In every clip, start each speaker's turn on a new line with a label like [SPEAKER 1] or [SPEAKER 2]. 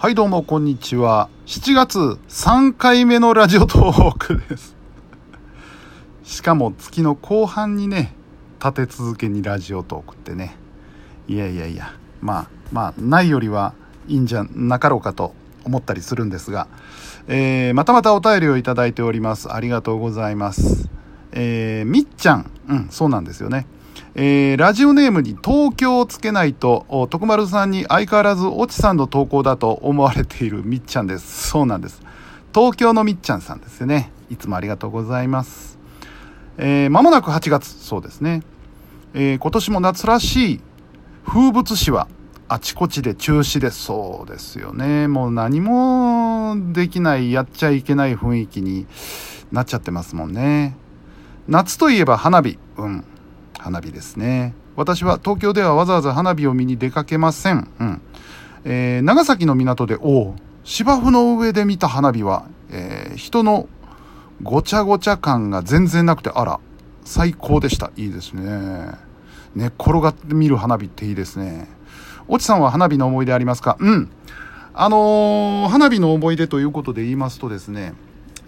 [SPEAKER 1] はいどうもこんにちは。7月3回目のラジオトークです。しかも月の後半にね、立て続けにラジオトークってね。いやいやいや、まあまあ、ないよりはいいんじゃなかろうかと思ったりするんですが、えー、またまたお便りをいただいております。ありがとうございます。えー、みっちゃん。うん、そうなんですよね。えー、ラジオネームに東京をつけないと、徳丸さんに相変わらずオチさんの投稿だと思われている みっちゃんです。そうなんです。東京のみっちゃんさんですよね。いつもありがとうございます。えー、間もなく8月、そうですね。えー、今年も夏らしい風物詩はあちこちで中止です。そうですよね。もう何もできない、やっちゃいけない雰囲気になっちゃってますもんね。夏といえば花火。うん。花火ですね。私は東京ではわざわざ花火を見に出かけません。うん。えー、長崎の港で、おう芝生の上で見た花火は、えー、人のごちゃごちゃ感が全然なくて、あら、最高でした。いいですね。寝っ転がって見る花火っていいですね。おちさんは花火の思い出ありますか？うん。あのー、花火の思い出ということで言いますとですね、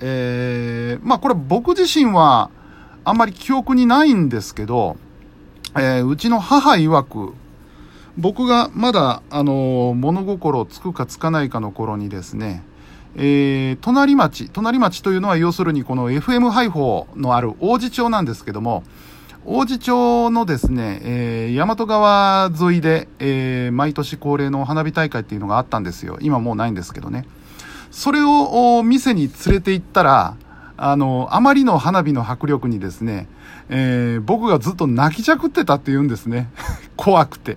[SPEAKER 1] えー、まあこれ僕自身はあんまり記憶にないんですけど、えー、うちの母曰く、僕がまだ、あのー、物心つくかつかないかの頃にですね、えー、隣町、隣町というのは要するにこの FM 配報のある王子町なんですけども、王子町のですね、えー、大和川沿いで、えー、毎年恒例の花火大会っていうのがあったんですよ。今もうないんですけどね。それを店に連れて行ったら、あの、あまりの花火の迫力にですね、えー、僕がずっと泣きじゃくってたって言うんですね。怖くて。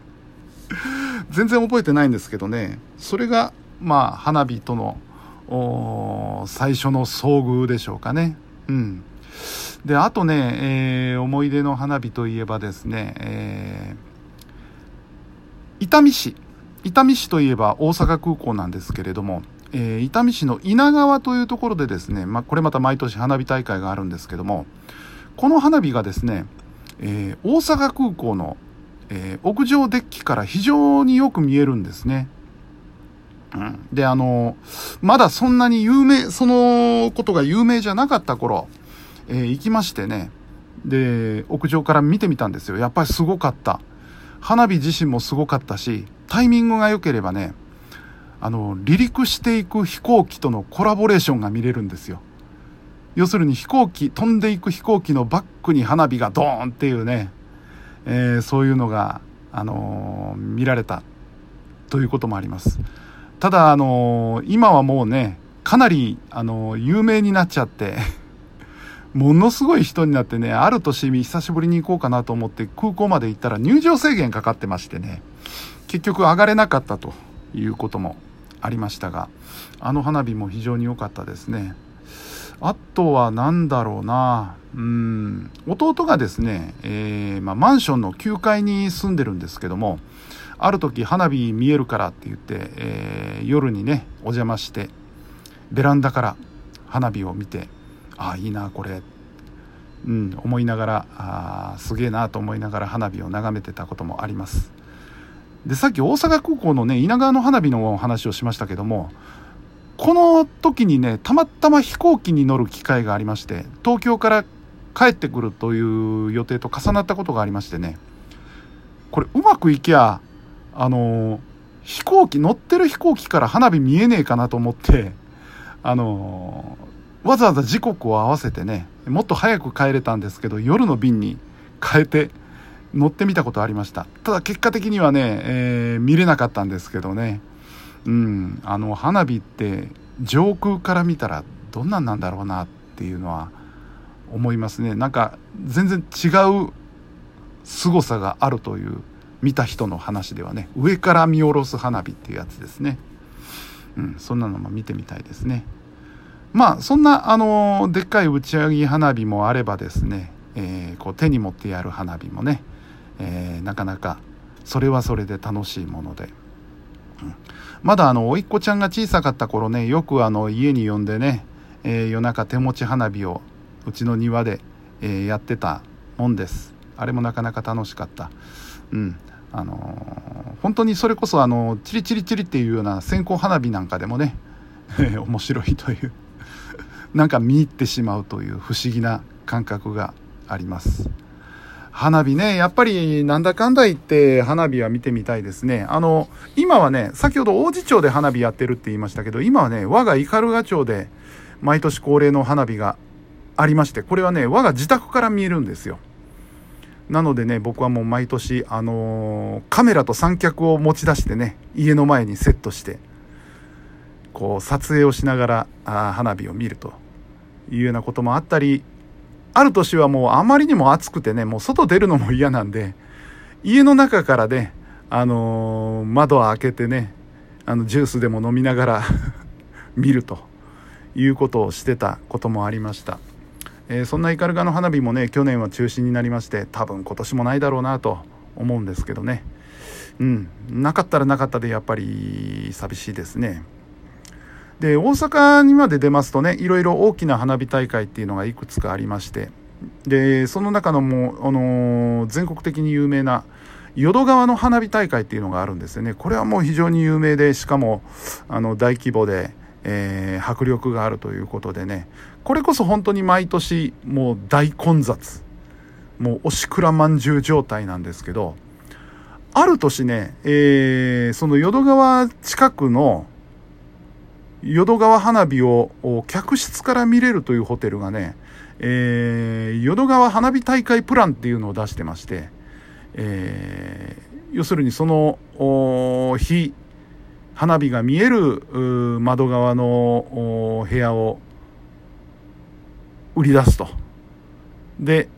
[SPEAKER 1] 全然覚えてないんですけどね。それが、まあ、花火との、最初の遭遇でしょうかね。うん。で、あとね、えー、思い出の花火といえばですね、えー、伊丹市。伊丹市といえば大阪空港なんですけれども、えー、伊丹市の稲川というところでですね、まあ、これまた毎年花火大会があるんですけども、この花火がですね、えー、大阪空港の、えー、屋上デッキから非常によく見えるんですね。うん、で、あのまだそんなに有名、そのことが有名じゃなかった頃、え、行きましてね。で、屋上から見てみたんですよ。やっぱりすごかった。花火自身もすごかったし、タイミングが良ければね、あの、離陸していく飛行機とのコラボレーションが見れるんですよ。要するに飛行機、飛んでいく飛行機のバックに花火がドーンっていうね、えー、そういうのが、あのー、見られたということもあります。ただ、あのー、今はもうね、かなり、あの有名になっちゃって ものすごい人になってね、ある年久しぶりに行こうかなと思って空港まで行ったら入場制限かかってましてね、結局上がれなかったということもありましたが、あの花火も非常に良かったですね。あとは何だろうなうん、弟がですね、えー、まあ、マンションの9階に住んでるんですけども、ある時花火見えるからって言って、えー、夜にね、お邪魔して、ベランダから花火を見て、ああ、いいな、これ。うん、思いながら、あすげえなと思いながら花火を眺めてたこともあります。で、さっき大阪空港のね、稲川の花火の話をしましたけども、この時にね、たまたま飛行機に乗る機会がありまして、東京から帰ってくるという予定と重なったことがありましてね、これうまくいきゃ、あのー、飛行機、乗ってる飛行機から花火見えねえかなと思って、あのー、わざわざ時刻を合わせてね、もっと早く帰れたんですけど、夜の便に変えて乗ってみたことありました。ただ結果的にはね、えー、見れなかったんですけどね。うん、あの、花火って上空から見たらどんなんなんだろうなっていうのは思いますね。なんか全然違う凄さがあるという見た人の話ではね、上から見下ろす花火っていうやつですね。うん、そんなのも見てみたいですね。まあ、そんな、あの、でっかい打ち上げ花火もあればですね、えー、こう手に持ってやる花火もね、えー、なかなかそれはそれで楽しいもので、うん、まだあの甥っ子ちゃんが小さかった頃ねよくあの家に呼んでね、えー、夜中手持ち花火をうちの庭で、えやってたもんです。あれもなかなか楽しかった。うん。あの本当にそれこそあのチリチリチリっていうような線香花火なんかでもね 面白いというなんか見入ってしまうという不思議な感覚があります。花火ねやっぱりなんだかんだ言って花火は見てみたいですね。あの今はね先ほど王子町で花火やってるって言いましたけど今はね我が斑鳩町で毎年恒例の花火がありましてこれはね我が自宅から見えるんですよ。なのでね僕はもう毎年あのー、カメラと三脚を持ち出してね家の前にセットしてこう撮影をしながらあ花火を見るというようなこともあったりある年はもうあまりにも暑くてねもう外出るのも嫌なんで家の中からね、あのー、窓を開けてねあのジュースでも飲みながら 見るということをしてたこともありました、えー、そんなイカルガの花火もね去年は中止になりまして多分今年もないだろうなと思うんですけどね。うん。なかったらなかったでやっぱり寂しいですね。で大阪にまで出ますとねいろいろ大きな花火大会っていうのがいくつかありましてでその中のもう、あのー、全国的に有名な淀川の花火大会っていうのがあるんですよね。これはもう非常に有名でしかもあの大規模で、えー、迫力があるということでね。これこそ本当に毎年もう大混雑。もうおしくらまんじゅう状態なんですけどある年ね、えー、その淀川近くの淀川花火を客室から見れるというホテルがね、えー、淀川花火大会プランっていうのを出してまして、えー、要するにその日花火が見える窓側の部屋を売り出すと。で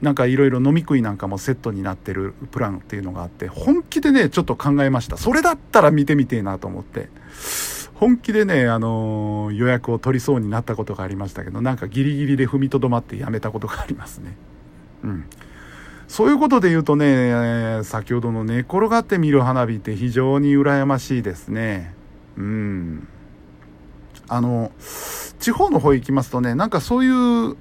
[SPEAKER 1] なんかいろいろ飲み食いなんかもセットになってるプランっていうのがあって本気でねちょっと考えましたそれだったら見てみてえなと思って本気でね、あのー、予約を取りそうになったことがありましたけど、なんかギリギリで踏みとどまってやめたことがありますね。うん。そういうことで言うとね、先ほどの寝転がって見る花火って非常に羨ましいですね。うん。あの、地方の方行きますとね、なんかそういう、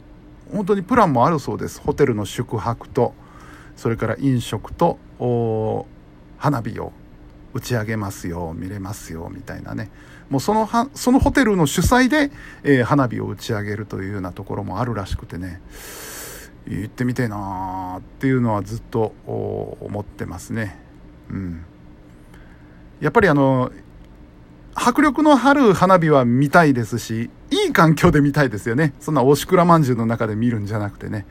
[SPEAKER 1] 本当にプランもあるそうです。ホテルの宿泊と、それから飲食と、花火を打ち上げますよ、見れますよ、みたいなね。もうそのは、そのホテルの主催で、えー、花火を打ち上げるというようなところもあるらしくてね、行ってみてえなーっていうのはずっと思ってますね。うん。やっぱりあの、迫力のある花火は見たいですし、いい環境で見たいですよね。そんなおしくらまんじゅうの中で見るんじゃなくてね。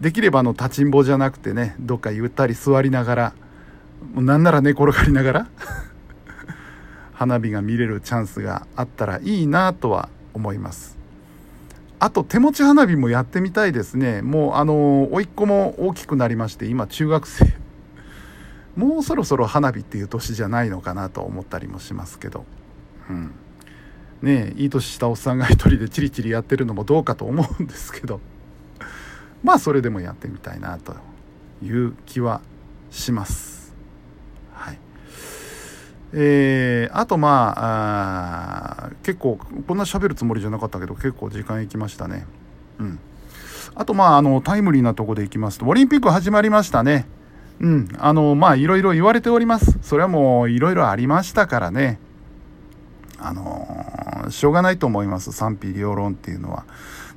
[SPEAKER 1] できればあの立ちんぼじゃなくてね、どっかゆったり座りながら、もうなんなら寝転がりながら花火が見れるチャンスがあったらいいなとは思います。あと手持ち花火もやってみたいですね。もうあの甥っ子も大きくなりまして今中学生。もうそろそろ花火っていう年じゃないのかなと思ったりもしますけど。うん。ねえいい年したおっさんが一人でチリチリやってるのもどうかと思うんですけど。まあそれでもやってみたいなという気はします。えー、あとまあ結構こんな喋るつもりじゃなかったけど結構時間いきましたね。うん。あとまああのタイムリーなとこでいきますとオリンピック始まりましたね。うん。あのまあいろいろ言われております。それはもういろいろありましたからね。あのー、しょうがないと思います。賛否両論っていうのは。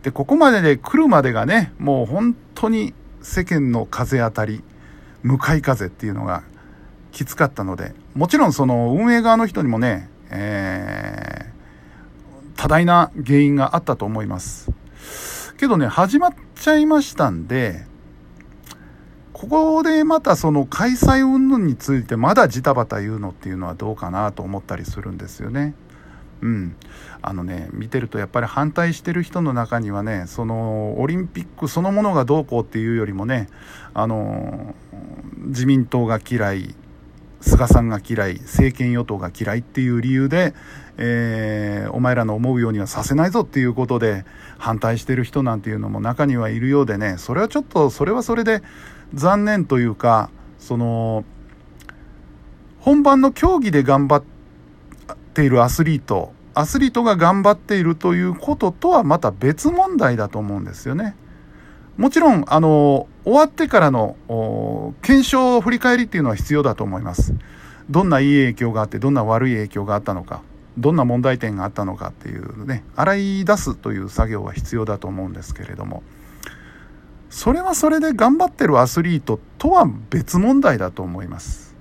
[SPEAKER 1] でここまでで来るまでがねもう本当に世間の風当たり向かい風っていうのがきつかったので、もちろんその運営側の人にもね、えー、多大な原因があったと思います。けどね、始まっちゃいましたんで、ここでまたその開催云々についてまだジタバタ言うのっていうのはどうかなと思ったりするんですよね。うん。あのね、見てるとやっぱり反対してる人の中にはね、そのオリンピックそのものがどうこうっていうよりもね、あの、自民党が嫌い、菅さんが嫌い、政権与党が嫌いっていう理由で、えー、お前らの思うようにはさせないぞっていうことで反対してる人なんていうのも中にはいるようでね、それはちょっと、それはそれで残念というか、その、本番の競技で頑張っているアスリート、アスリートが頑張っているということとはまた別問題だと思うんですよね。もちろん、あの、終わってからの、検証、振り返りっていうのは必要だと思います。どんないい影響があって、どんな悪い影響があったのか、どんな問題点があったのかっていうね、洗い出すという作業は必要だと思うんですけれども、それはそれで頑張ってるアスリートとは別問題だと思います。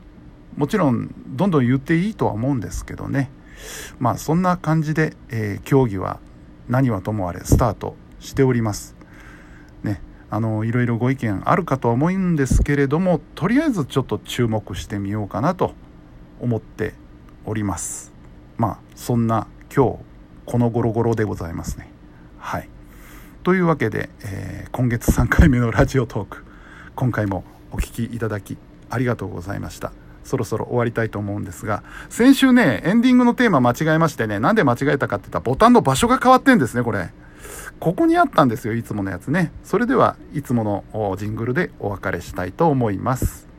[SPEAKER 1] もちろん、どんどん言っていいとは思うんですけどね。まあ、そんな感じで、えー、競技は何はともあれスタートしております。ね。あの、いろいろご意見あるかとは思うんですけれども、とりあえずちょっと注目してみようかなと思っております。まあ、そんな今日、この頃頃でございますね。はい。というわけで、えー、今月3回目のラジオトーク、今回もお聴きいただきありがとうございました。そろそろ終わりたいと思うんですが、先週ね、エンディングのテーマ間違えましてね、なんで間違えたかって言ったらボタンの場所が変わってんですね、これ。ここにあったんですよ、いつものやつね。それでは、いつものジングルでお別れしたいと思います。